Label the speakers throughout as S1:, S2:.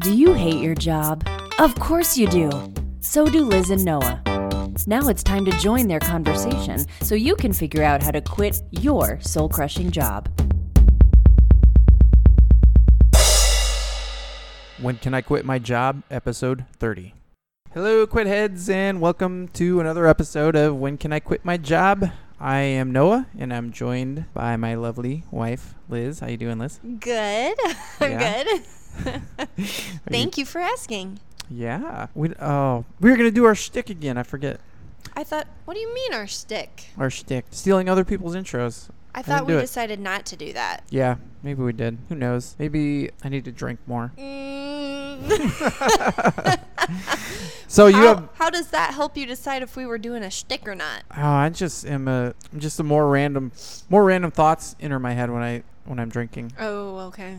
S1: Do you hate your job? Of course you do. So do Liz and Noah. Now it's time to join their conversation so you can figure out how to quit your soul crushing job.
S2: When Can I Quit My Job? Episode 30. Hello, quit heads, and welcome to another episode of When Can I Quit My Job? I am Noah, and I'm joined by my lovely wife, Liz. How you doing, Liz?
S3: Good. I'm
S2: Yeah?
S3: good.
S2: Are you-
S3: Thank you for asking.
S2: Yeah. We oh we were gonna do our shtick again. I forget
S3: I thought, what do you mean our stick?
S2: our shtick. Stealing other people's intros.
S3: I thought we decided not to do that.
S2: Yeah, maybe we did. Who knows? Maybe I need to drink more.
S3: Mm.
S2: So you
S3: how,
S2: have.
S3: how does that help you decide if we were doing a shtick or not?
S2: Oh, I just am a. I'm just a more random, more random thoughts enter my head when I when I'm drinking.
S3: Oh, okay.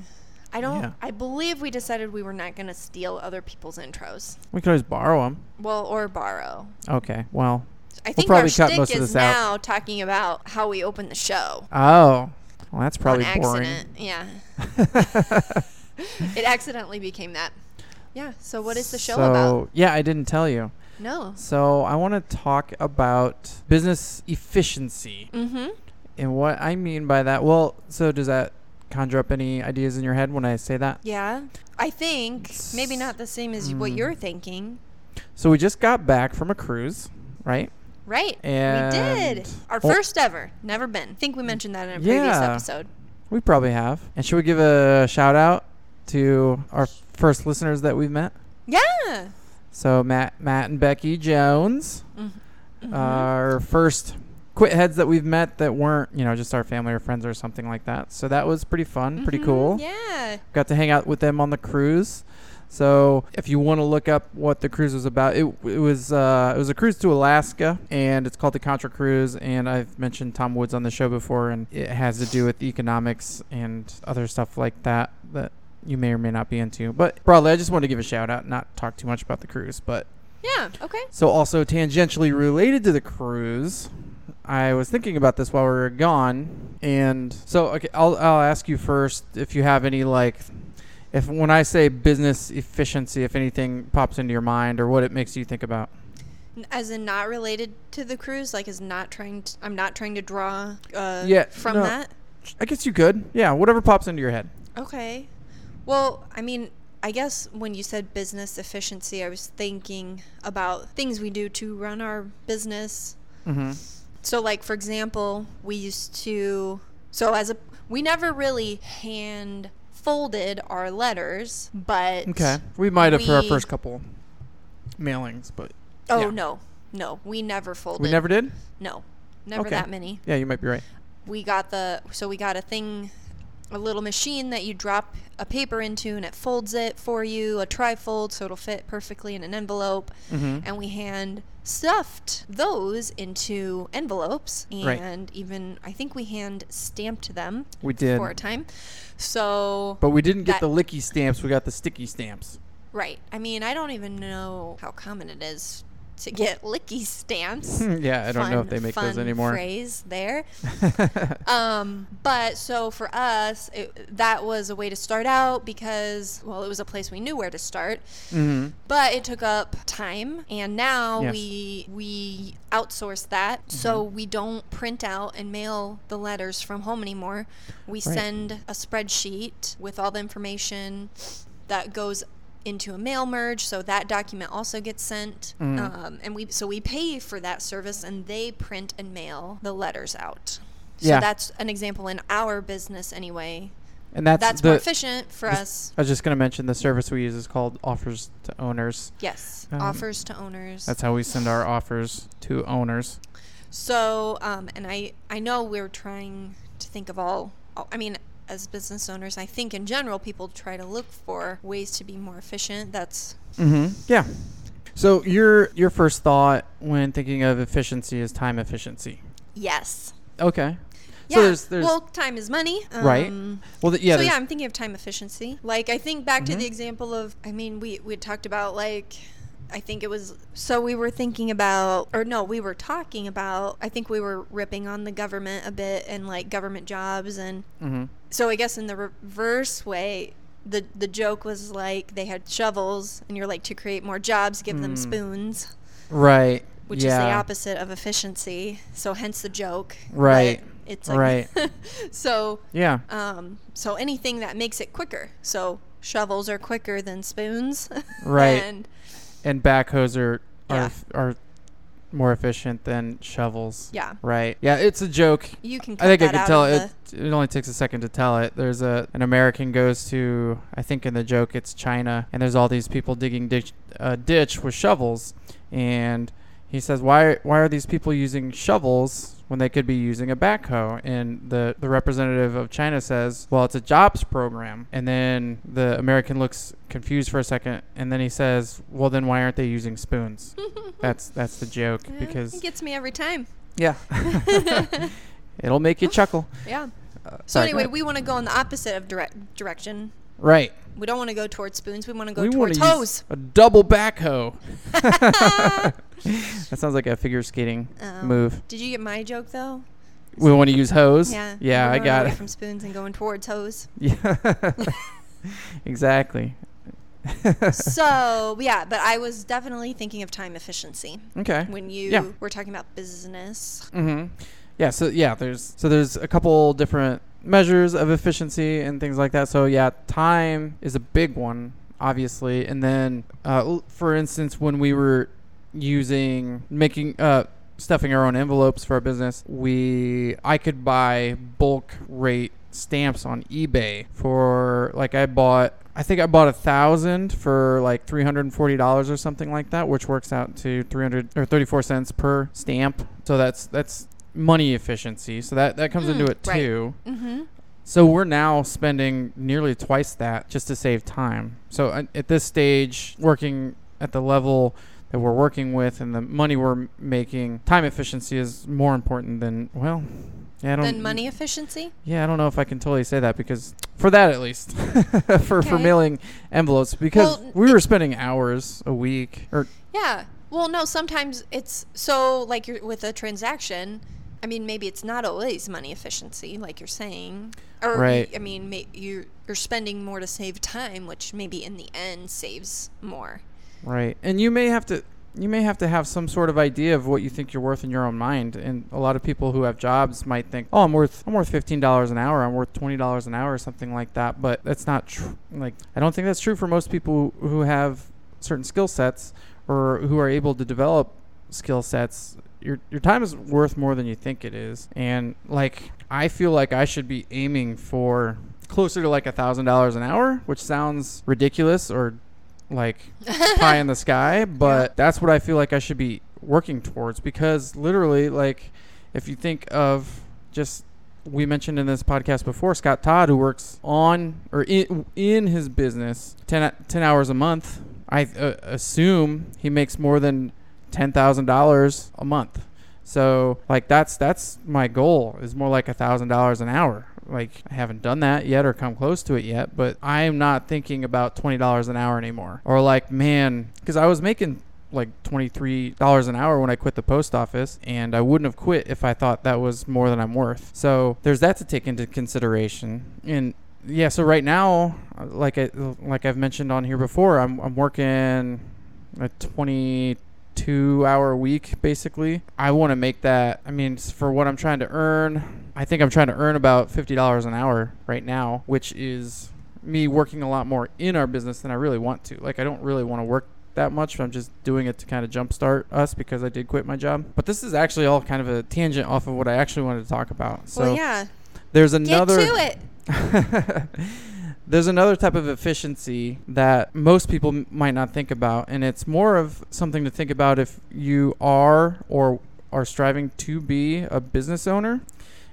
S3: I don't.
S2: Yeah.
S3: I believe we decided we were not going to steal other people's intros.
S2: We could always borrow them.
S3: Well, or borrow.
S2: Okay. Well.
S3: I think
S2: probably
S3: our
S2: cut
S3: shtick
S2: most of
S3: is
S2: out.
S3: now talking about how we open the show.
S2: Oh. Well, that's probably
S3: on
S2: boring.
S3: accident. Yeah. it accidentally became that. Yeah. So what is the show
S2: so,
S3: about?
S2: Yeah, I didn't tell you.
S3: No.
S2: So I want to talk about business efficiency.
S3: Mm-hmm.
S2: And what I mean by that, well, so does that conjure up any ideas in your head when I say that?
S3: Yeah. I think maybe not the same as what
S2: Mm.
S3: you're thinking.
S2: So we just got back from a cruise, right?
S3: Right.
S2: And
S3: we did. Our
S2: well-
S3: first ever. Never been. I think we mentioned that in a previous
S2: Yeah.
S3: episode.
S2: We probably have. And should we give a shout out to our first listeners that we've met?
S3: Yeah.
S2: So Matt, Matt and Becky Jones,
S3: Mhm.
S2: our first quit heads that we've met that weren't, you know, just our family or friends or something like that. So that was pretty fun, pretty
S3: Mhm.
S2: cool.
S3: Yeah.
S2: got to hang out with them on the cruise. So if you want to look up what the cruise was about, it, it was uh, it was a cruise to Alaska, and it's called the Contra Cruise. And I've mentioned Tom Woods on the show before, and it has to do with economics and other stuff like that that you may or may not be into. But broadly, I just want to give a shout out, not talk too much about the cruise. But
S3: Yeah. Okay.
S2: so also tangentially related to the cruise. I was thinking about this while we were gone, and so okay, I'll I'll ask you first if you have any like, if when I say business efficiency, if anything pops into your mind or what it makes you think about.
S3: As in not related to the cruise, like is not trying. To, I'm not trying to draw. Uh,
S2: Yeah,
S3: From
S2: no.
S3: that.
S2: I guess you could, yeah, whatever pops into your head.
S3: Okay. Well, I mean, I guess when you said business efficiency, I was thinking about things we do to run our business.
S2: Mm-hmm.
S3: So, like for example, we used to. So as a, we never really hand folded our letters, but
S2: Okay, we might have for our
S3: we-
S2: first couple mailings, but
S3: Oh
S2: yeah.
S3: no, no, we never folded.
S2: we never did.
S3: No, never
S2: Okay.
S3: that many.
S2: Yeah, you might be right.
S3: we got the so we got a thing a little machine that you drop a paper into and it folds it for you a trifold so it'll fit perfectly in an envelope
S2: Mm-hmm.
S3: and we hand stuffed those into envelopes
S2: Right.
S3: and even i think we hand stamped them
S2: We did,
S3: for a time so
S2: but we didn't get the licky stamps. We got the sticky stamps.
S3: right i mean i don't even know how common it is to get licky stamps
S2: yeah, I don't know if they make those anymore.
S3: phrase there um, but so for us, it, that was a way to start out because, well, it was a place we knew where to start.
S2: mm-hmm.
S3: But it took up time, and now
S2: Yes.
S3: we we outsource that, so we don't print out and mail the letters from home anymore. We send a spreadsheet with all the information that goes into a mail merge, so that document also gets sent.
S2: Mhm.
S3: Um, and we so we pay for that service, and they print and mail the letters out. So
S2: Yeah.
S3: that's an example in our business anyway.
S2: And that's,
S3: That's
S2: the.
S3: more efficient for
S2: this-
S3: us.
S2: I was just gonna mention the service we use is called offers to owners.
S3: Yes,
S2: um,
S3: offers to owners.
S2: That's how we send our offers to owners.
S3: So, um, and I, I know we're trying to think of all- I mean, as business owners, I think in general people try to look for ways to be more efficient. That's,
S2: Mm-hmm. Yeah. So your your first thought when thinking of efficiency is time efficiency.
S3: yes.
S2: Okay.
S3: Yeah.
S2: So there's there's
S3: well, time is money.
S2: Right.
S3: Um,
S2: well th- yeah
S3: so yeah, I'm thinking of time efficiency. Like I think back to
S2: Mhm.
S3: the example of I mean we we talked about like I think it was so we were thinking about or no, we were talking about I think we were ripping on the government a bit and like government jobs and
S2: Mhm.
S3: So I guess in the reverse way the the joke was like they had shovels, and you're like to create more jobs, give them
S2: Mm.
S3: spoons,
S2: Right.
S3: which
S2: yeah.
S3: is the opposite of efficiency. So hence the joke.
S2: Right.
S3: It's like
S2: Right.
S3: so
S2: Yeah.
S3: um so anything that makes it quicker. So shovels are quicker than spoons.
S2: Right.
S3: and
S2: And backhoes are are
S3: Yeah.
S2: are more efficient than shovels.
S3: yeah,
S2: Right. Yeah, it's a joke.
S3: you can.
S2: I think I can tell it. It only takes a second to tell it. There's a an American goes to I think in the joke it's China, and there's all these people digging ditch, a ditch with shovels, and he says why why are these people using shovels when they could be using a backhoe? And the the representative of China says, well, it's a jobs program, and then the American looks confused for a second, and then he says, well, then why aren't they using spoons? That's that's the joke
S3: Yeah,
S2: because
S3: it gets me every time.
S2: yeah, it'll make you chuckle.
S3: Yeah.
S2: Uh,
S3: So
S2: sorry,
S3: anyway, we want to go in the opposite of direct direction.
S2: Right.
S3: We don't want to go towards spoons. We want to go
S2: we
S3: towards hoes.
S2: a double backhoe. that sounds like a figure skating
S3: Um,
S2: move.
S3: Did you get my joke though?
S2: We want to use hoes.
S3: Yeah.
S2: Yeah, I got
S3: away
S2: it.
S3: From spoons and going towards hoes.
S2: Yeah. exactly.
S3: so yeah, but I was definitely thinking of time efficiency
S2: Okay.
S3: when you
S2: Yeah.
S3: were talking about business.
S2: Mm-hmm. Yeah. So yeah, there's so there's a couple different measures of efficiency and things like that. So yeah, time is a big one, obviously. And then, uh, for instance, when we were using making uh, stuffing our own envelopes for our business, we I could buy bulk rate stamps on eBay for like I bought. I think I bought a thousand for like three hundred and forty dollars or something like that, which works out to three hundred or thirty four cents per stamp. So that's that's money efficiency. So that that comes
S3: Mm,
S2: into it
S3: right.
S2: too.
S3: Mm-hmm.
S2: So we're now spending nearly twice that just to save time. So uh, at this stage, working at the level that we're working with and the money we're making, time efficiency is more important than well, yeah, I don't
S3: Then money efficiency.
S2: Yeah, I don't know if I can totally say that because for that at least, for for mailing envelopes because
S3: Well,
S2: we were spending hours a week or
S3: Yeah. Well, no. Sometimes it's so like you're with a transaction. I mean, maybe it's not always money efficiency, like you're saying, or
S2: Right.
S3: I mean, you're you're spending more to save time, which maybe in the end saves more.
S2: Right. And you may have to you may have to have some sort of idea of what you think you're worth in your own mind. And a lot of people who have jobs might think, "Oh, I'm worth I'm worth fifteen dollars an hour. I'm worth twenty dollars an hour, or something like that." But that's not true. Like, I don't think that's true for most people who have certain skill sets or who are able to develop skill sets. Your your time is worth more than you think it is. And like, I feel like I should be aiming for closer to like a thousand dollars an hour, which sounds ridiculous or like pie in the sky, but that's what I feel like I should be working towards because literally, like, if you think of just we mentioned in this podcast before Scott Todd, who works on or in, in his business 10, 10 hours a month, I uh, assume he makes more than ten thousand dollars a month. So like that's that's my goal is more like a thousand dollars an hour. Like I haven't done that yet or come close to it yet, but I am not thinking about twenty dollars an hour anymore. Or like man, because I was making like twenty three dollars an hour when I quit the post office, and I wouldn't have quit if I thought that was more than I'm worth. So there's that to take into consideration. And yeah, so right now, like I like I've mentioned on here before, I'm I'm working a twenty two hour week basically. I want to make that. I mean, for what I'm trying to earn, I think I'm trying to earn about fifty dollars an hour right now, which is me working a lot more in our business than I really want to. Like I don't really want to work that much. I'm just doing it to kind of jumpstart us because I did quit my job. But this is actually all kind of a tangent off of what I actually wanted to talk about. So
S3: well, yeah.
S2: there's another.
S3: Get to it.
S2: There's another type of efficiency that most people m- might not think about, and it's more of something to think about if you are or are striving to be a business owner.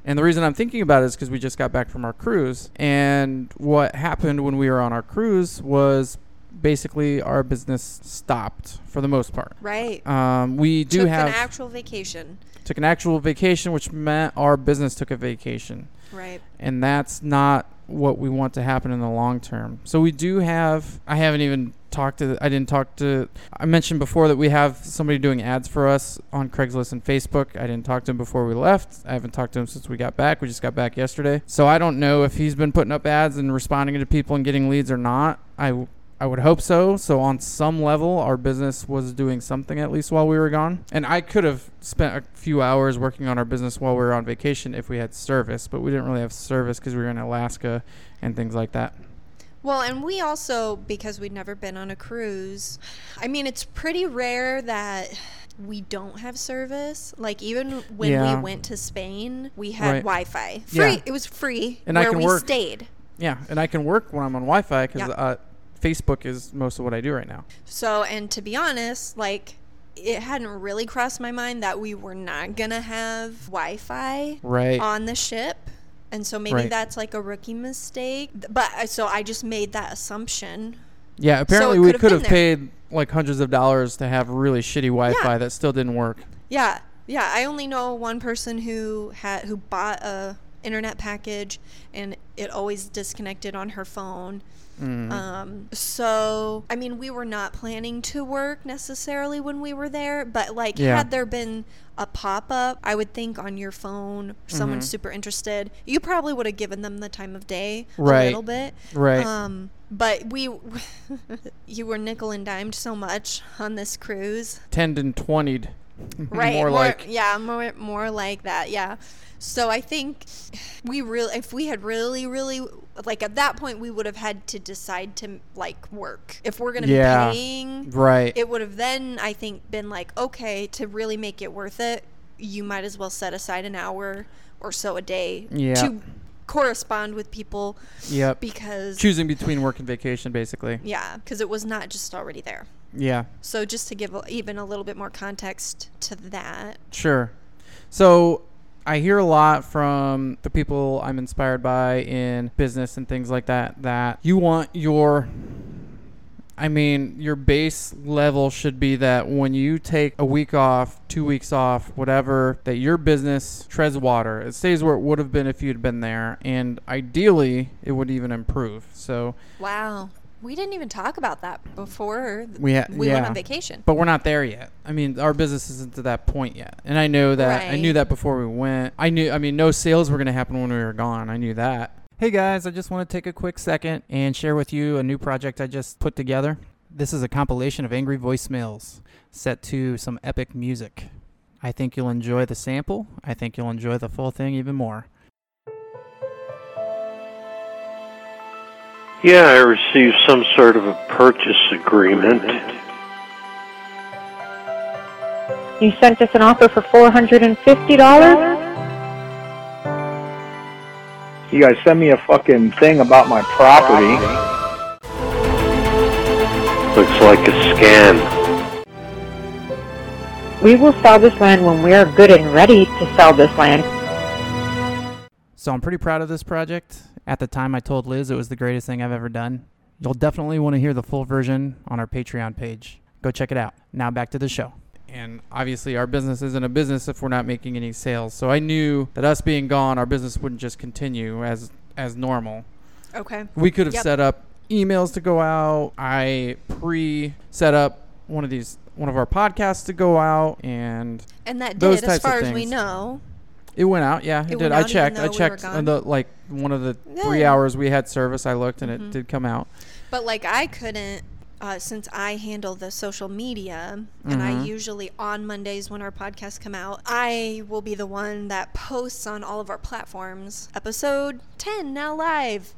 S2: And the reason I'm thinking about it is because we just got back from our cruise, and what happened when we were on our cruise was basically our business stopped for the most part.
S3: Right.
S2: Um, we do
S3: Took
S2: have
S3: an actual vacation.
S2: took an actual vacation, which meant our business took a vacation
S3: Right.
S2: and that's not what we want to happen in the long term. So we do have. I haven't even talked to. I didn't talk to. I mentioned before that we have somebody doing ads for us on Craigslist and Facebook. I didn't talk to him before we left. I haven't talked to him since we got back. We just got back yesterday. So I don't know if he's been putting up ads and responding to people and getting leads or not. I I would hope so. So on some level, our business was doing something at least while we were gone. And I could have spent a few hours working on our business while we were on vacation if we had service, but we didn't really have service because we were in Alaska and things like that.
S3: Well, and we also, because we'd never been on a cruise, I mean, it's pretty rare that we don't have service. Like, even when
S2: Yeah.
S3: we went to Spain, we had
S2: Right.
S3: Wi Fi.
S2: Yeah.
S3: Free. It was free
S2: And I
S3: where
S2: can
S3: we
S2: work.
S3: stayed.
S2: Yeah, and I can work when I'm on Wi-Fi because
S3: Yeah.
S2: uh, Facebook is most of what I do right now.
S3: So, and to be honest, like, it hadn't really crossed my mind that we were not going to have Wi Fi
S2: Right.
S3: on the ship. And so maybe
S2: Right.
S3: that's like a rookie mistake. But uh, so I just made that assumption.
S2: Yeah, apparently
S3: it
S2: we could have paid like hundreds of dollars to have really shitty Wi-Fi that still didn't work.
S3: Yeah, yeah. I only know one person who had who bought a internet package, and it always disconnected on her phone.
S2: Mm.
S3: Um, so I mean, we were not planning to work necessarily when we were there, but like,
S2: Yeah.
S3: had there been a pop up, I would think on your phone, someone's
S2: Mhm.
S3: super interested, you probably would have given them the time of day
S2: Right.
S3: a little bit.
S2: Right.
S3: Um, but we, you were nickel and dimed so much on this cruise
S2: Ten and twentyed.
S3: Right
S2: More like
S3: yeah more more like that yeah so i think we really if we had really really like at that point we would have had to decide to like work if we're gonna
S2: Yeah.
S3: be paying
S2: right.
S3: it would have then i think been like okay to really make it worth it you might as well set aside an hour or so a day
S2: Yeah.
S3: to correspond with people
S2: yep.
S3: because
S2: Choosing between work and vacation, basically.
S3: yeah because it was not just already there
S2: Yeah.
S3: so just to give even a little bit more context to that
S2: Sure. So I hear a lot from the people I'm inspired by in business and things like that that you want your I mean, your base level should be that when you take a week off, two weeks off, whatever, that your business treads water. It stays where it would have been if you'd been there, and ideally, it would even improve. So
S3: Wow. We didn't even talk about that before
S2: we ha-
S3: we
S2: yeah.
S3: went on vacation.
S2: But we're not there yet. I mean, our business isn't to that point yet. And I know that. I knew that before we went. I knew, I mean, no sales were going to happen when we were gone. I knew that. Hey guys, I just want to take a quick second and share with you a new project I just put together. This is a compilation of angry voicemails set to some epic music. I think you'll enjoy the sample. I think you'll enjoy the full thing even more.
S4: Yeah, I received some sort of a purchase agreement.
S5: You sent us an offer for $450?
S6: You guys sent me a fucking thing about my property.
S4: Looks like a scam.
S5: We will sell this land when we are good and ready to sell this land.
S2: So I'm pretty proud of this project. At the time, I told Liz it was the greatest thing I've ever done. You'll definitely want to hear the full version on our Patreon page. Go check it out. Now back to the show. And obviously, our business isn't a business if we're not making any sales. So I knew that us being gone, our business wouldn't just continue as as normal.
S3: Okay.
S2: We could have
S3: Yep.
S2: set up emails to go out. I pre set up one of these one of our podcasts to go out, and
S3: And that
S2: Those
S3: did, as far as we know.
S2: It went out. Yeah, it,
S3: It
S2: did. I
S3: out
S2: checked. I checked
S3: gone?
S2: on the like one of the three hours we had service. I looked, and
S3: Mhm.
S2: it did come out.
S3: But like I couldn't uh, since I handle the social media and I
S2: Mhm.
S3: usually on Mondays when our podcasts come out, I will be the one that posts on all of our platforms. Episode 10 now live.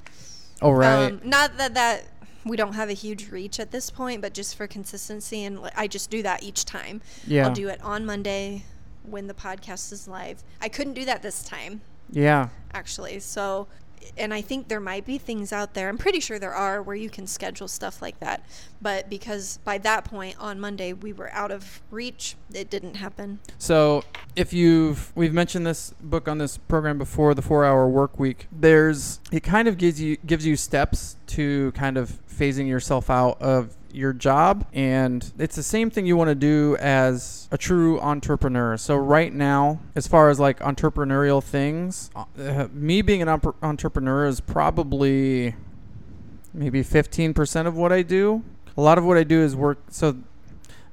S2: Oh right.
S3: Um, not that that we don't have a huge reach at this point, but just for consistency, and I just do that each time.
S2: yeah.
S3: I'll do it on Monday when the podcast is live. I couldn't do that this time,
S2: yeah.
S3: actually. So, and I think there might be things out there. I'm pretty sure there are where you can schedule stuff like that. But because by that point on Monday we were out of reach, it didn't happen.
S2: So if you've we've mentioned this book on this program before, the Four Hour Work Week. There's it kind of gives you gives you steps to kind of phasing yourself out of your job and it's the same thing you want to do as a true entrepreneur. So right now, as far as like entrepreneurial things, uh, me being an entre- entrepreneur is probably maybe 15% of what I do. A lot of what I do is work so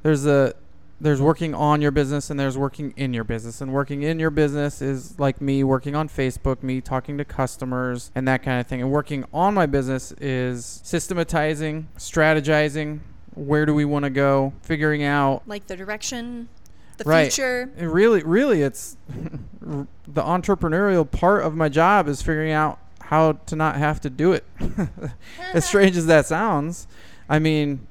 S2: there's a there's working on your business and there's working in your business and working in your business is like me working on facebook me talking to customers and that kind of thing and working on my business is systematizing strategizing where do we want to go figuring out
S3: Like the direction, the
S2: Right.
S3: future.
S2: and really really it's the entrepreneurial part of my job is figuring out how to not have to do it as strange as that sounds i mean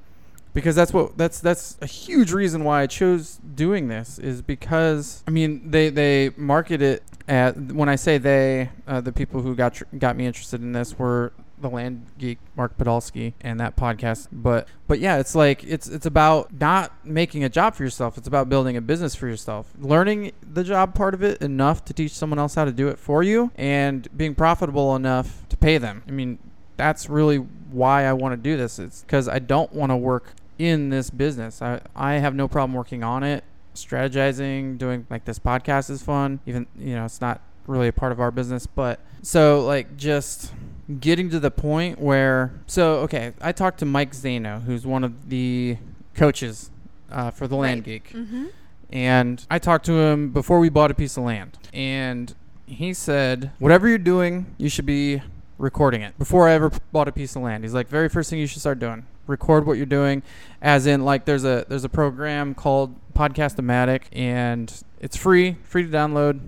S2: because that's what that's that's a huge reason why i chose doing this is because i mean they they market it at when i say they uh, the people who got tr- got me interested in this were the land geek mark podolsky and that podcast. But but yeah it's like it's it's about not making a job for yourself. It's about building a business for yourself. Learning the job part of it enough to teach someone else how to do it for you and being profitable enough to pay them. I mean that's really why i want to do this. It's because i don't want to work in this business i i have no problem working on it strategizing doing like this podcast is fun even you know it's not really a part of our business but so like just getting to the point where so okay i talked to mike zano who's one of the coaches uh, for the land geek
S3: Mm-hmm.
S2: and I talked to him before we bought a piece of land. And he said, whatever you're doing, you should be recording it. Before I ever bought a piece of land, he's like, very first thing you should start doing, record what you're doing. As in, like, there's a there's a program called Podcastomatic, and it's free, free to download.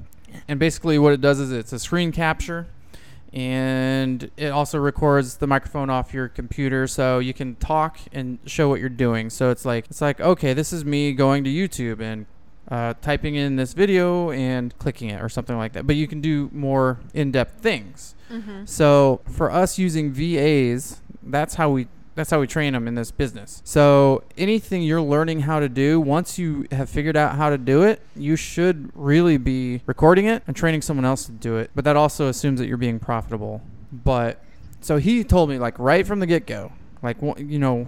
S2: And basically, what it does is it's a screen capture and it also records the microphone off your computer so you can talk and show what you're doing so it's like it's like okay this is me going to youtube and uh, typing in this video and clicking it or something like that but you can do more in-depth things
S3: Mm-hmm.
S2: so for us using vas that's how we that's how we train them in this business. So anything you're learning how to do, once you have figured out how to do it, you should really be recording it and training someone else to do it. But that also assumes that you're being profitable. But so he told me like right from the get-go, like you know,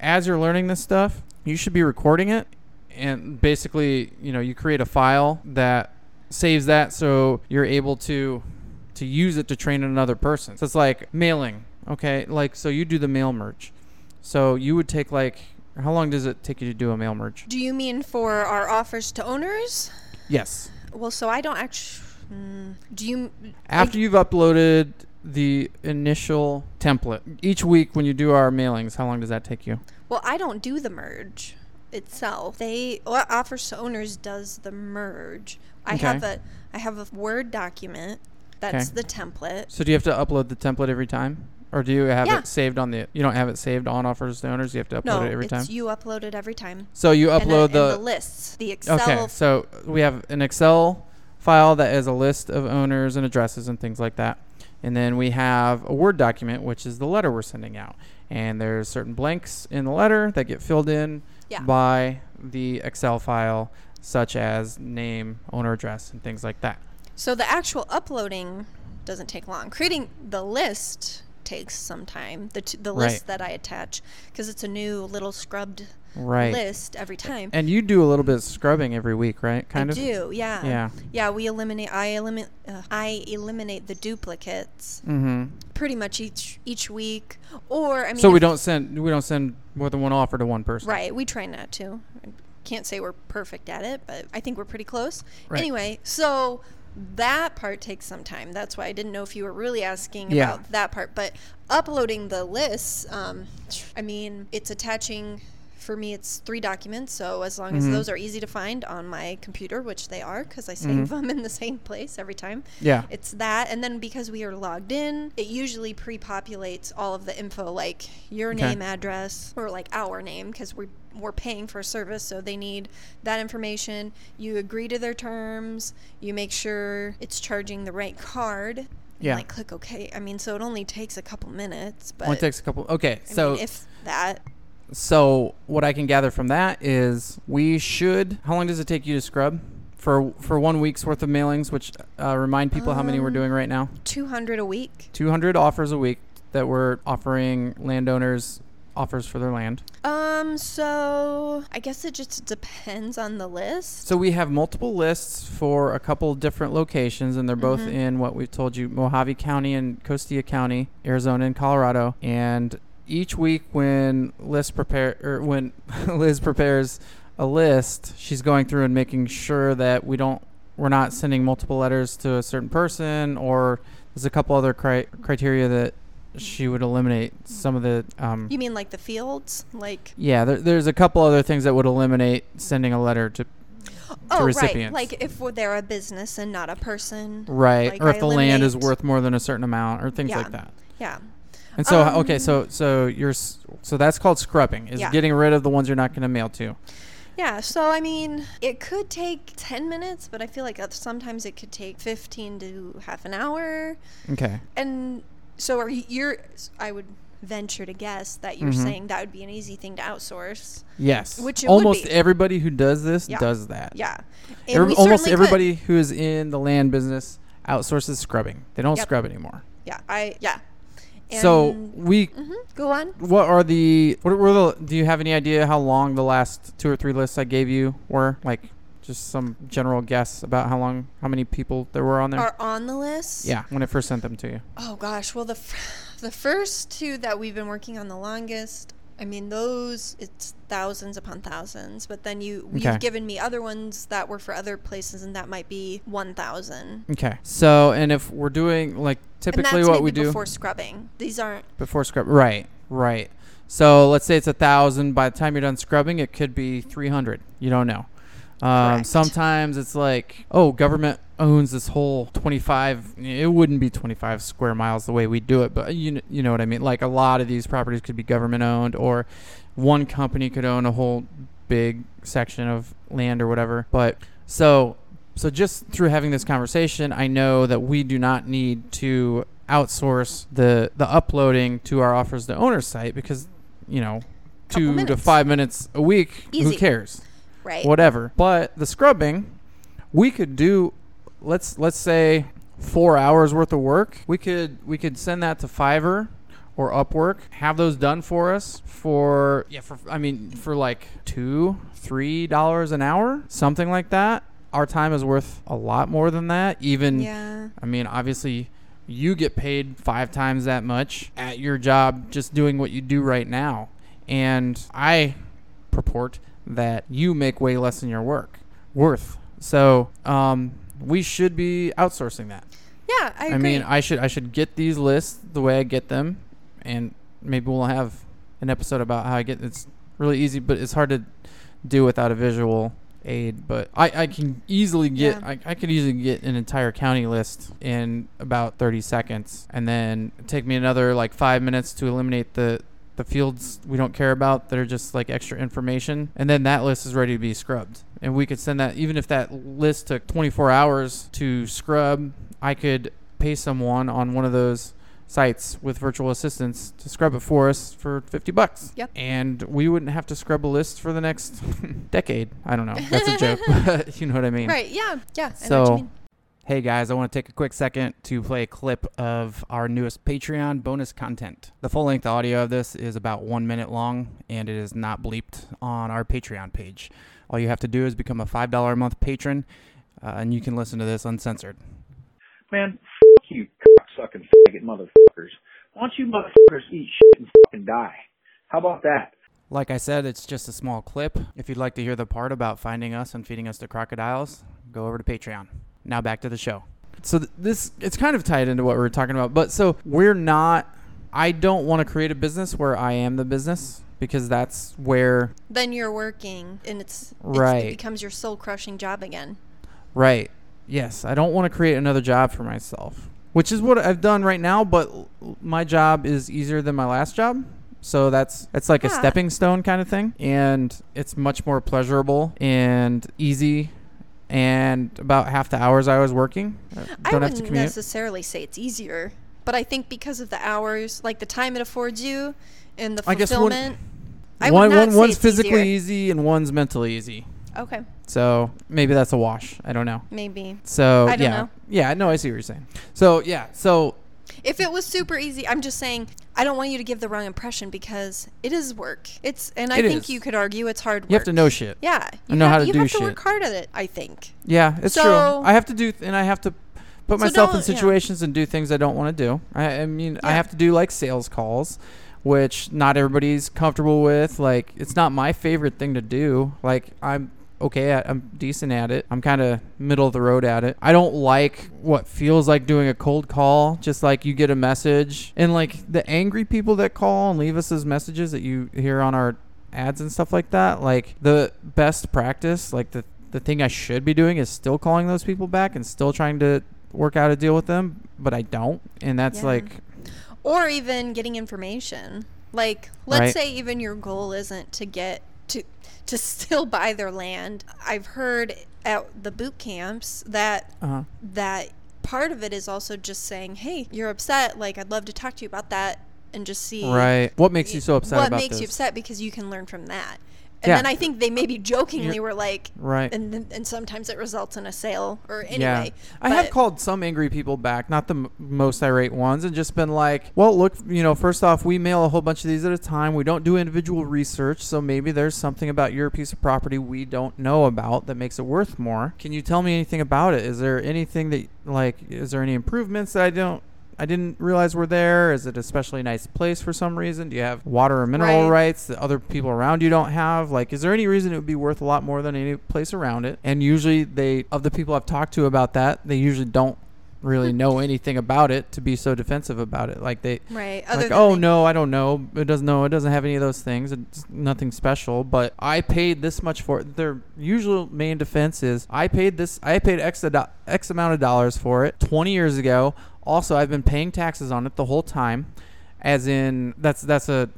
S2: as you're learning this stuff, you should be recording it and basically, you know, you create a file that saves that so you're able to to use it to train another person. So it's like mailing. Okay, like so you do the mail merge. So you would take like how long does it take you to do a mail merge?
S3: Do you mean for our offers to owners?
S2: Yes.
S3: Well, so I don't actually. Mm, do you?
S2: After you've uploaded the initial template, each week when you do our mailings, how long does that take you?
S3: Well, I don't do the merge itself. They offers to owners does the merge. I
S2: Okay.
S3: have a I have a Word document. That's
S2: Okay.
S3: the template.
S2: So do you have to upload the template every time? Or do you have
S3: Yeah.
S2: it saved on the you don't have it saved on offers to owners, you have to upload
S3: No,
S2: it every
S3: it's
S2: time?
S3: you upload it every time.
S2: So you
S3: And
S2: upload
S3: and
S2: the,
S3: the lists, the Excel.
S2: Okay, so we have an Excel file that is a list of owners and addresses and things like that. And then we have a Word document, which is the letter we're sending out. And there's certain blanks in the letter that get filled in
S3: Yeah.
S2: by the Excel file, such as name, owner address, and things like that.
S3: So the actual uploading doesn't take long. Creating the list takes some time. The t- the
S2: Right.
S3: list that I attach because it's a new little scrubbed
S2: Right.
S3: list every time.
S2: And you do a little bit of scrubbing every week, right? Kind
S3: I
S2: of.
S3: do, yeah.
S2: Yeah.
S3: Yeah, we eliminate. I eliminate. Uh, I eliminate the duplicates
S2: Mm-hmm.
S3: pretty much each each week. Or I mean,
S2: So we don't send we don't send more than one offer to one person.
S3: Right, we try not to. Can't say we're perfect at it, but I think we're pretty close.
S2: Right.
S3: Anyway, so that part takes some time. That's why I didn't know if you were really asking
S2: Yeah.
S3: about that part. But uploading the lists, um, I mean, it's attaching. For me, it's three documents. So as long as
S2: Mhm.
S3: those are easy to find on my computer, which they are, because I save
S2: Mhm.
S3: them in the same place every time.
S2: Yeah.
S3: It's that, and then because we are logged in, it usually pre-populates all of the info, like your
S2: Okay.
S3: name, address, or like our name, because we we're paying for a service, so they need that information. You agree to their terms. You make sure it's charging the right card. and,
S2: Yeah.
S3: Like click OK. I mean, so it only takes a couple minutes, but
S2: Only takes a couple. Okay,
S3: I
S2: so
S3: mean, if that,
S2: So what I can gather from that is we should. How long does it take you to scrub for for one week's worth of mailings? Which uh, remind people how many we're
S3: Um,
S2: doing right now.
S3: 200 a week.
S2: 200 offers a week that we're offering landowners offers for their land.
S3: Um, so I guess it just depends on the list.
S2: So we have multiple lists for a couple different locations, and they're both
S3: Mhm.
S2: in what we've told you Mohave County and Costilla County, Arizona and Colorado. And each week, when Liz prepare or when Liz prepares a list, she's going through and making sure that we don't we're not sending multiple letters to a certain person, or there's a couple other cri- criteria that she would eliminate some of the um,
S3: You mean like the fields? Like
S2: yeah, there, there's a couple other things that would eliminate sending a letter to
S3: oh
S2: recipients.
S3: right, like if they're a business and not a person.
S2: Right,
S3: Like,
S2: or if
S3: I
S2: the land is worth more than a certain amount, or things
S3: Yeah.
S2: like that.
S3: Yeah.
S2: And so,
S3: Um,
S2: okay, so so you're so that's called scrubbing. Is
S3: Yeah.
S2: getting rid of the ones you're not going to mail to.
S3: Yeah, so I mean, it could take 10 minutes, but I feel like sometimes it could take 15 to half an hour.
S2: Okay.
S3: And so are you, you're I would venture to guess that you're
S2: Mhm.
S3: saying that would be an easy thing to outsource.
S2: Yes.
S3: Which
S2: almost everybody who does this
S3: Yeah.
S2: does that.
S3: Yeah.
S2: Every- almost
S3: certainly could.
S2: everybody who is in the land business outsources scrubbing. They don't
S3: Yep.
S2: scrub anymore.
S3: Yeah, I yeah.
S2: So we
S3: Mhm, Go on.
S2: what are the what were the do you have any idea how long the last two or three lists I gave you were? Like just some general guess about how long how many people there were on there?
S3: Are on the list?
S2: yeah, when I first sent them to you.
S3: Oh gosh, well the f- the first two that we've been working on the longest, I mean those it's thousands upon thousands, but then you
S2: Okay.
S3: you've given me other ones that were for other places and that might be 1000.
S2: Okay. So, and if we're doing like typically what we do
S3: before scrubbing. These aren't
S2: before scrub, right, right. So let's say it's a thousand. By the time you're done scrubbing, it could be three hundred. You don't know. Um, sometimes it's like, oh, government owns this whole 25. It wouldn't be 25 square miles the way we do it, but you kn- you know what I mean. Like a lot of these properties could be government owned, or one company could own a whole big section of land or whatever. But so so just through having this conversation, I know that we do not need to outsource the the uploading to our offers to owner site because you know two to
S3: minutes.
S2: five minutes a week.
S3: Easy.
S2: Who cares?
S3: Right.
S2: Whatever. But the scrubbing, we could do. Let's let's say four hours worth of work. We could we could send that to Fiverr or Upwork. Have those done for us for yeah for I mean for like two three dollars an hour something like that. Our time is worth a lot more than that. Even
S3: Yeah.
S2: I mean, obviously, you get paid five times that much at your job just doing what you do right now. And I purport that you make way less than your work worth. So, um, we should be outsourcing that.
S3: Yeah, I
S2: I,
S3: agree.
S2: mean, I should I should get these lists the way I get them, and maybe we'll have an episode about how I get. It's really easy, but it's hard to do without a visual aid. But I, I can easily get
S3: Yeah.
S2: I, I could easily get an entire county list in about 30 seconds, and then take me another like five minutes to eliminate the the fields we don't care about that are just like extra information, and then that list is ready to be scrubbed. And we could send that even if that list took 24 hours to scrub. I could pay someone on one of those sites with virtual assistants to scrub it for us for 50 bucks.
S3: Yep.
S2: And we wouldn't have to scrub a list for the next decade. I don't know. That's a joke. but you know what I mean.
S3: right, yeah. Yeah, I know what
S2: So-. Hey guys, I want to take a quick second to play a clip of our newest Patreon bonus content. The full length audio of this is about one minute long and it is not bleeped on our Patreon page. All you have to do is become a $5 a month patron uh, and you can listen to this uncensored.
S6: Man, fuck you, cocksucking faggot motherfuckers. Why don't you motherfuckers eat shit and fucking die? How about that?
S2: Like I said, it's just a small clip. If you'd like to hear the part about finding us and feeding us to crocodiles, go over to Patreon. Now back to the show. So th- this it's kind of tied into what we were talking about, but so we're not I don't want to create a business where I am the business because that's where
S3: Then you're working and it's, it's
S2: Right.
S3: it becomes your soul crushing job again.
S2: right. Yes, I don't want to create another job for myself, which is what I've done right now, but my job is easier than my last job. So that's it's like a
S3: ah.
S2: stepping stone kind of thing and it's much more pleasurable and easy and about half the hours I was working uh,
S3: I
S2: don't have to
S3: wouldn't
S2: commute.
S3: necessarily say it's easier, but I think because of the hours, like the time it affords you and the
S2: I guess one-
S3: fulfillment, I
S2: one one one's physically
S3: easier.
S2: easy and one's mentally easy.
S3: Okay,
S2: So maybe that's a wash. I don't know.
S3: maybe.
S2: So
S3: I don't
S2: yeah,
S3: know.
S2: yeah, no, I see what you're saying. So yeah, so
S3: If it was super easy, I'm just saying I don't want you to give the wrong impression because it is work. It's and I
S2: It
S3: think
S2: is.
S3: you could argue it's hard work.
S2: You have to know shit.
S3: Yeah, you
S2: know
S3: have,
S2: how to
S3: you
S2: do
S3: have to
S2: shit.
S3: work hard at it. I think.
S2: Yeah, it's true. I have to do, and I have to put
S3: So
S2: myself in
S3: don't- yeah.
S2: situations and do things I don't want to do. I, I mean, I have to do like sales calls, which not everybody's comfortable with. Like, it's not my favorite thing to do. Like, I'm okay at, I'm decent at it. I'm kind of middle of the road at it. I don't like what feels like doing a cold call. Just like you get a message, and like the angry people that call and leave us as messages that you hear on our ads and stuff like that. Like the best practice, like the the thing I should be doing is still calling those people back and still trying to work out a deal with them, but I don't. And that's
S3: Yeah.
S2: like
S3: or even getting information. Like, let's
S2: Right.
S3: say even your goal isn't to get to to still buy their land. I've heard at the boot camps that
S2: uh
S3: that part of it is also just saying, "Hey, you're upset. Like, I'd love to talk to you about that and just see
S2: right. What makes you so upset
S3: what makes you upset because you can learn from that." And
S2: Yeah.
S3: then I think they maybe jokingly
S2: You're-
S3: were like,
S2: Right.
S3: and and sometimes it results in a sale or anyway.
S2: yeah. I have called some angry people back, not the m- most irate ones, and just been like, well, look, you know, first off, we mail a whole bunch of these at a time. We don't do individual research, so maybe there's something about your piece of property we don't know about that makes it worth more. Can you tell me anything about it? Is there anything that, like, is there any improvements that I don't. I didn't realize were there. Is it a especially nice place for some reason? Do you have water or mineral
S3: Right.
S2: rights that other people around you don't have? Like, is there any reason it would be worth a lot more than any place around it? And usually, they of the people I've talked to about that, they usually don't really know anything about it to be so defensive about it. Like they,
S3: right. Other
S2: like, oh no, I don't know. It doesn't know. It doesn't have any of those things. It's nothing special. But I paid this much for it. Their usual main defense is I paid this. I paid x do- x amount of dollars for it 20 years ago. Also, I've been paying taxes on it the whole time. As in, that's that's a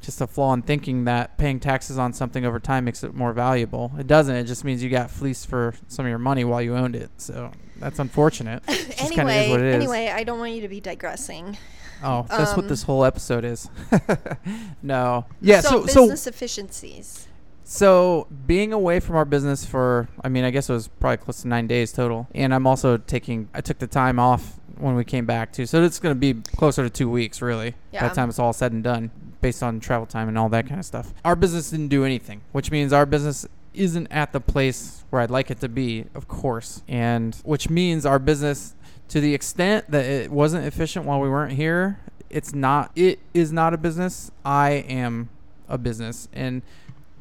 S2: just a flaw in thinking that paying taxes on something over time makes it more valuable. It doesn't. It just means you got fleeced for some of your money while you owned it. So that's unfortunate.
S3: Anyway,
S2: is what it is.
S3: anyway, I don't want you to be digressing.
S2: Oh, that's what
S3: Um,
S2: this whole episode is. no. Yeah,
S3: so,
S2: so so
S3: business efficiencies.
S2: so being away from our business for I mean, I guess it was probably close to 9 days total. And I'm also taking I took the time off when we came back too. So it's going to be closer to 2 weeks really by the time it's all said and done based on travel time and all that kind of stuff. Our business didn't do anything, which means our business isn't at the place where I'd like it to be, of course. And which means our business to the extent that it wasn't efficient while we weren't here, it's not it is not a business. I am a business and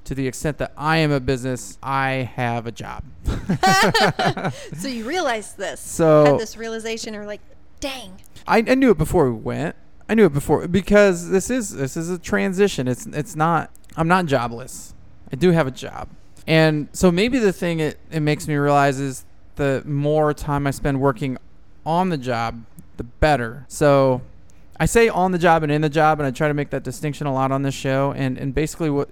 S2: to the extent that I am a business, I have a job.
S3: So you realized this.
S2: So-
S3: had this realization, or like, dang.
S2: I, I knew it before we went. I knew it before because this is this is a transition. It's it's not. I'm not jobless. I do have a job, and so maybe the thing it, it makes me realize is the more time I spend working on the job, the better. So I say on the job and in the job, and I try to make that distinction a lot on this show. And and basically what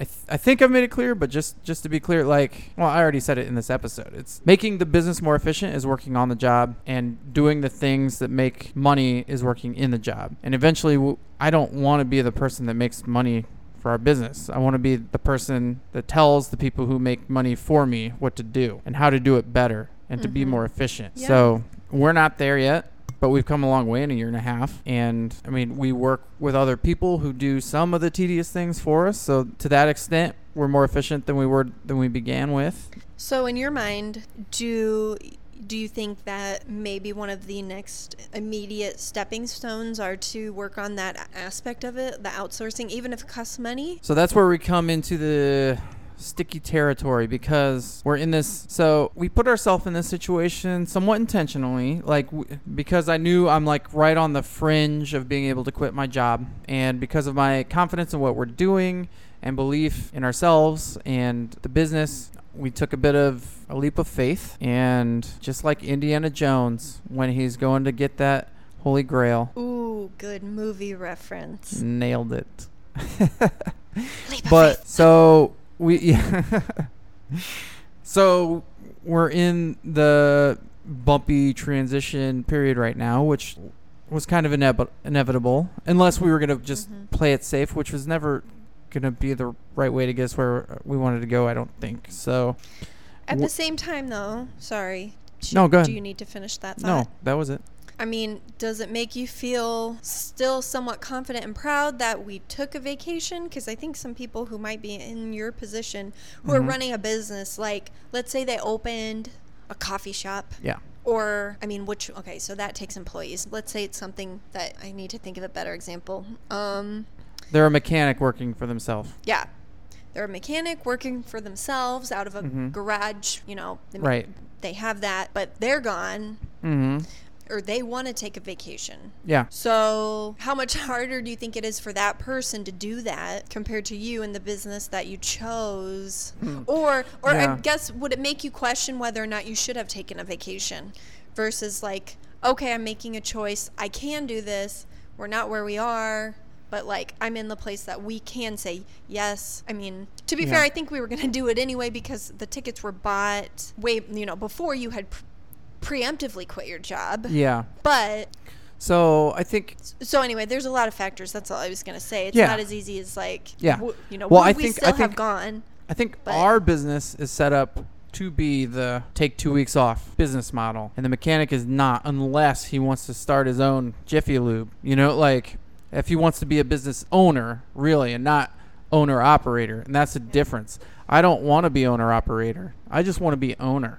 S2: I, th- I think I've made it clear, but just just to be clear, like, well, I already said it in this episode. It's making the business more efficient is working on the job, and doing the things that make money is working in the job. And eventually, w- I don't want to be the person that makes money for our business. I want to be the person that tells the people who make money for me what to do and how to do it better and to be
S3: Mhm.
S2: more efficient.
S3: Yeah.
S2: So we're not there yet but we've come a long way in a year and a half. And I mean, we work with other people who do some of the tedious things for us. So to that extent, we're more efficient than we were than we began with.
S3: So in your mind, do do you think that maybe one of the next immediate stepping stones are to work on that aspect of it, the outsourcing, even if it costs money?
S2: So that's where we come into the sticky territory because we're in this so we put ourselves in this situation somewhat intentionally like w- because i knew i'm like right on the fringe of being able to quit my job and because of my confidence in what we're doing and belief in ourselves and the business we took a bit of a leap of faith and just like indiana jones when he's going to get that holy grail.
S3: Ooh, good movie reference.
S2: nailed it. But so we yeah. so we're in the bumpy transition period right now which was kind of inev- inevitable unless we were going to just
S3: Mhm.
S2: play it safe which was never going to be the right way to guess where we wanted to go i don't think so
S3: At
S2: wh-
S3: the same time, though, sorry. Sh-
S2: No, go ahead.
S3: Do you need to finish that
S2: no that was it
S3: I mean, does it make you feel still somewhat confident and proud that we took a vacation? Because I think some people who might be in your position who are running a business, like let's say they opened a coffee shop
S2: Yeah.
S3: or I mean, which okay, so that takes employees. Let's say it's something that I need to think of a better example. Um,
S2: They're a mechanic working for themselves.
S3: yeah, they're a mechanic working for themselves out of a garage. You know, they,
S2: Right.
S3: They have that, but they're gone,
S2: Mm-hmm.
S3: Or they want to take a vacation.
S2: Yeah.
S3: So, how much harder do you think it is for that person to do that compared to you in the business that you chose? Hmm. Or, or I guess, would it make you question whether or not you should have taken a vacation versus like, okay, I'm making a choice. I can do this. We're not where we are, but like, I'm in the place that we can say yes. I mean, to be
S2: Yeah.
S3: fair, I think we were going to do it anyway because the tickets were bought way, you know, before you had pre- preemptively quit your job.
S2: Yeah.
S3: But
S2: So I think
S3: so anyway, there's a lot of factors. That's all I was gonna say. It's
S2: Yeah.
S3: not as easy as like,
S2: Yeah.
S3: w- you know,
S2: Well, I
S3: we
S2: think-
S3: still
S2: I think-
S3: have gone.
S2: I think
S3: But-
S2: our business is set up to be the take two weeks off business model, and the mechanic is not unless he wants to start his own Jiffy Lube. You know, like if he wants to be a business owner, really, and not owner operator, and that's the difference. I don't want to be owner operator. I just want to be owner.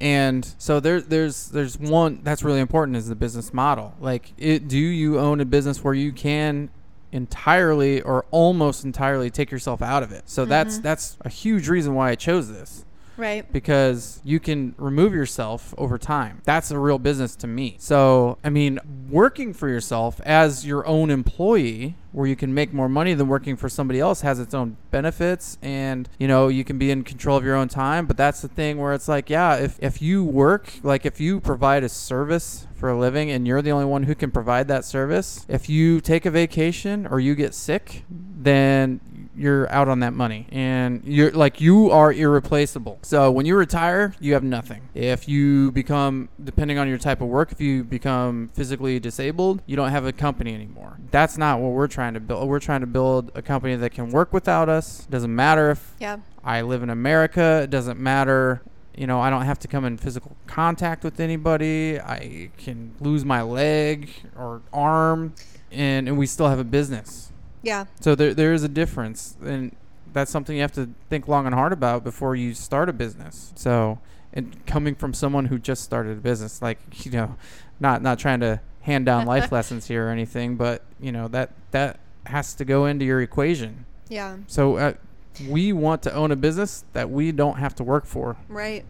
S2: And so there, there's there's one that's really important is the business model. Like, it, do you own a business where you can entirely or almost entirely take yourself out of it? So that's mm-hmm. that's a huge reason why I chose this
S3: Right.
S2: because you can remove yourself over time. That's a real business to me. So, I mean, working for yourself as your own employee, where you can make more money than working for somebody else, has its own benefits. And, you know, you can be in control of your own time. But that's the thing where it's like, yeah, if, if you work, like if you provide a service for a living and you're the only one who can provide that service, if you take a vacation or you get sick, then you're out on that money and you're like you are irreplaceable so when you retire you have nothing if you become depending on your type of work if you become physically disabled you don't have a company anymore that's not what we're trying to build we're trying to build a company that can work without us doesn't matter if
S3: Yeah.
S2: I live in America. It doesn't matter. You know, I don't have to come in physical contact with anybody. I can lose my leg or arm, and, and we still have a business.
S3: Yeah.
S2: So there, there is a difference, and that's something you have to think long and hard about before you start a business. So, and coming from someone who just started a business, like you know, not not trying to hand down life lessons here or anything, but you know that that has to go into your equation.
S3: Yeah.
S2: So uh, we want to own a business that we don't have to work for.
S3: Right.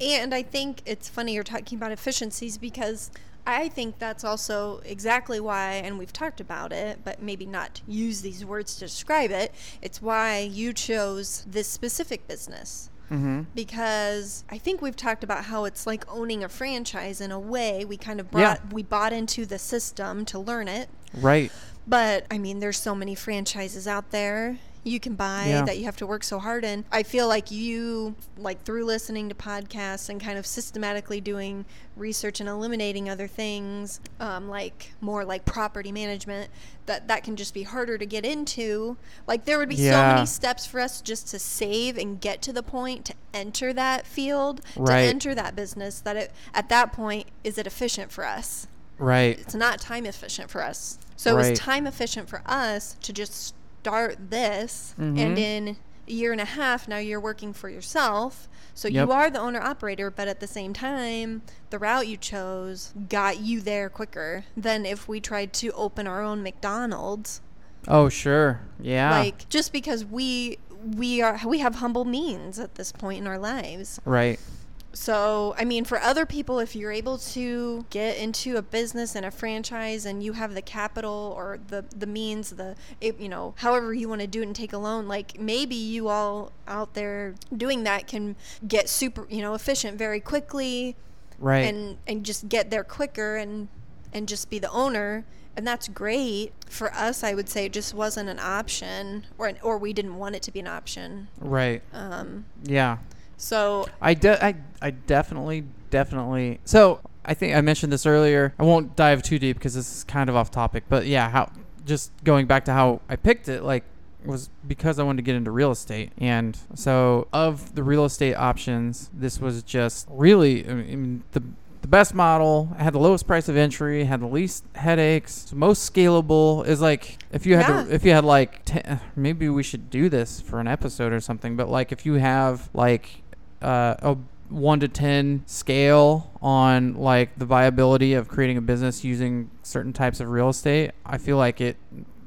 S3: And I think it's funny you're talking about efficiencies because I think that's also exactly why, and we've talked about it, but maybe not use these words to describe it. It's why you chose this specific business.
S2: Mm-hmm.
S3: because I think we've talked about how it's like owning a franchise in a way. We kind of
S2: Yeah.
S3: brought we bought into the system to learn it.
S2: Right.
S3: But I mean, there's so many franchises out there you can buy
S2: Yeah.
S3: that you have to work so hard in. I feel like you, like through listening to podcasts and kind of systematically doing research and eliminating other things, um, like more like property management, that that can just be harder to get into. Like there would be so many steps for us just to save and get to the point to enter that field,
S2: Right.
S3: to enter that business. That it at that point is it efficient for us?
S2: Right.
S3: it's not time efficient for us. So it was time efficient for us to just start this,
S2: Mhm.
S3: and in a year and a half, now you're working for yourself. So
S2: Yep.
S3: you are the owner operator, but at the same time, the route you chose got you there quicker than if we tried to open our own McDonald's.
S2: Oh, sure. Yeah.
S3: Like just because we we are we have humble means at this point in our lives.
S2: right.
S3: So, I mean, for other people, if you're able to get into a business and a franchise and you have the capital or the, the means, the, it, you know, however you want to do it and take a loan, like maybe you all out there doing that can get super, you know, efficient very quickly
S2: Right.
S3: and, and just get there quicker and, and just be the owner. And that's great. For us, I would say it just wasn't an option or, or we didn't want it to be an option.
S2: right.
S3: Um,
S2: Yeah.
S3: So
S2: I, de- I, I definitely, definitely. So I think I mentioned this earlier. I won't dive too deep because this is kind of off topic. But yeah, how just going back to how I picked it, like was because I wanted to get into real estate. And so of the real estate options, this was just really I mean, the the best model, had the lowest price of entry, had the least headaches, most scalable. Is like if you had
S3: Yeah.
S2: to, if you had like ten, maybe we should do this for an episode or something. But like if you have like uh, a one to ten scale on like the viability of creating a business using certain types of real estate, I feel like it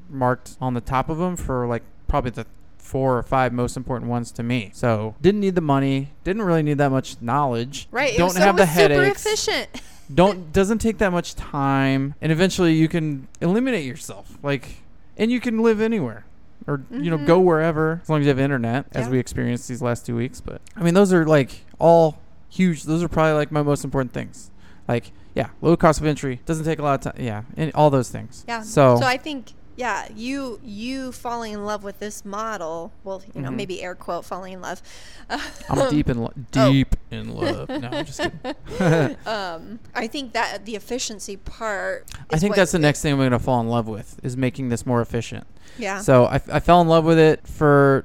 S2: marked on the top of them for like probably the four or five most important ones to me. So didn't need the money, didn't really need that much knowledge.
S3: Right.
S2: Don't
S3: so
S2: have the
S3: was super efficient.
S2: Don't doesn't take that much time, and eventually you can eliminate yourself. Like, and you can live anywhere. Or you know, go wherever as long as you have internet, as
S3: Mm-hmm. Yeah.
S2: we experienced these last two weeks. But I mean, those are like all huge. Those are probably like my most important things. Like, yeah, low cost of entry doesn't take a lot of time. Yeah, and all those things.
S3: Yeah.
S2: So,
S3: I think yeah, you you falling in love with this model. Well, you know,
S2: Mhm.
S3: maybe air quote falling in love.
S2: I'm deep in lo-
S3: Oh.
S2: deep in love. No, I'm just kidding.
S3: um, I think that the efficiency part.
S2: I
S3: is
S2: think
S3: what-
S2: that's the next thing I'm going to fall in love with is making this more efficient.
S3: Yeah.
S2: So I, I fell in love with it for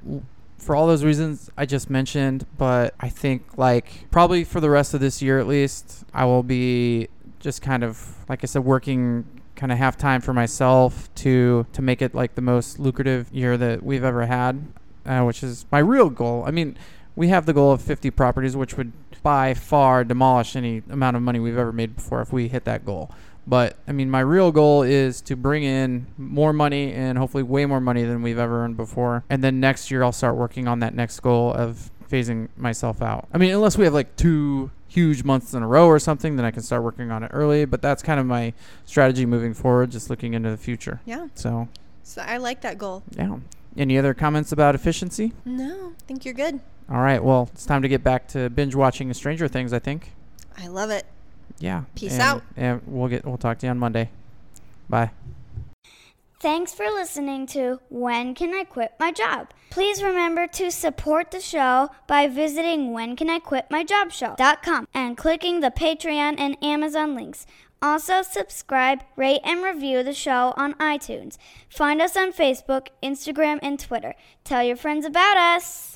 S2: for all those reasons I just mentioned, but I think like probably for the rest of this year at least, I will be just kind of like I said working kind of half time for myself to to make it like the most lucrative year that we've ever had, uh, which is my real goal. I mean, we have the goal of 50 properties, which would by far demolish any amount of money we've ever made before if we hit that goal. But I mean, my real goal is to bring in more money and hopefully way more money than we've ever earned before. And then next year, I'll start working on that next goal of phasing myself out. I mean, unless we have like two huge months in a row or something, then I can start working on it early. But that's kind of my strategy moving forward, just looking into the future.
S3: yeah.
S2: So,
S3: So I like that goal.
S2: yeah. Any other comments about efficiency?
S3: No, I think you're good.
S2: All right. Well, it's time to get back to binge watching Stranger Things. I think.
S3: I love it.
S2: Yeah.
S3: Peace
S2: And-
S3: out.
S2: And we'll get. We'll talk to you on Monday. Bye.
S7: Thanks for listening to When Can I Quit My Job? Please remember to support the show by visiting whencanIQuitMyJobShow.com and clicking the Patreon and Amazon links. Also, subscribe, rate, and review the show on iTunes. Find us on Facebook, Instagram, and Twitter. Tell your friends about us.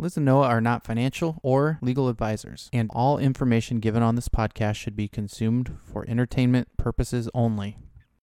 S2: Liz and Noah are not financial or legal advisors, and all information given on this podcast should be consumed for entertainment purposes only.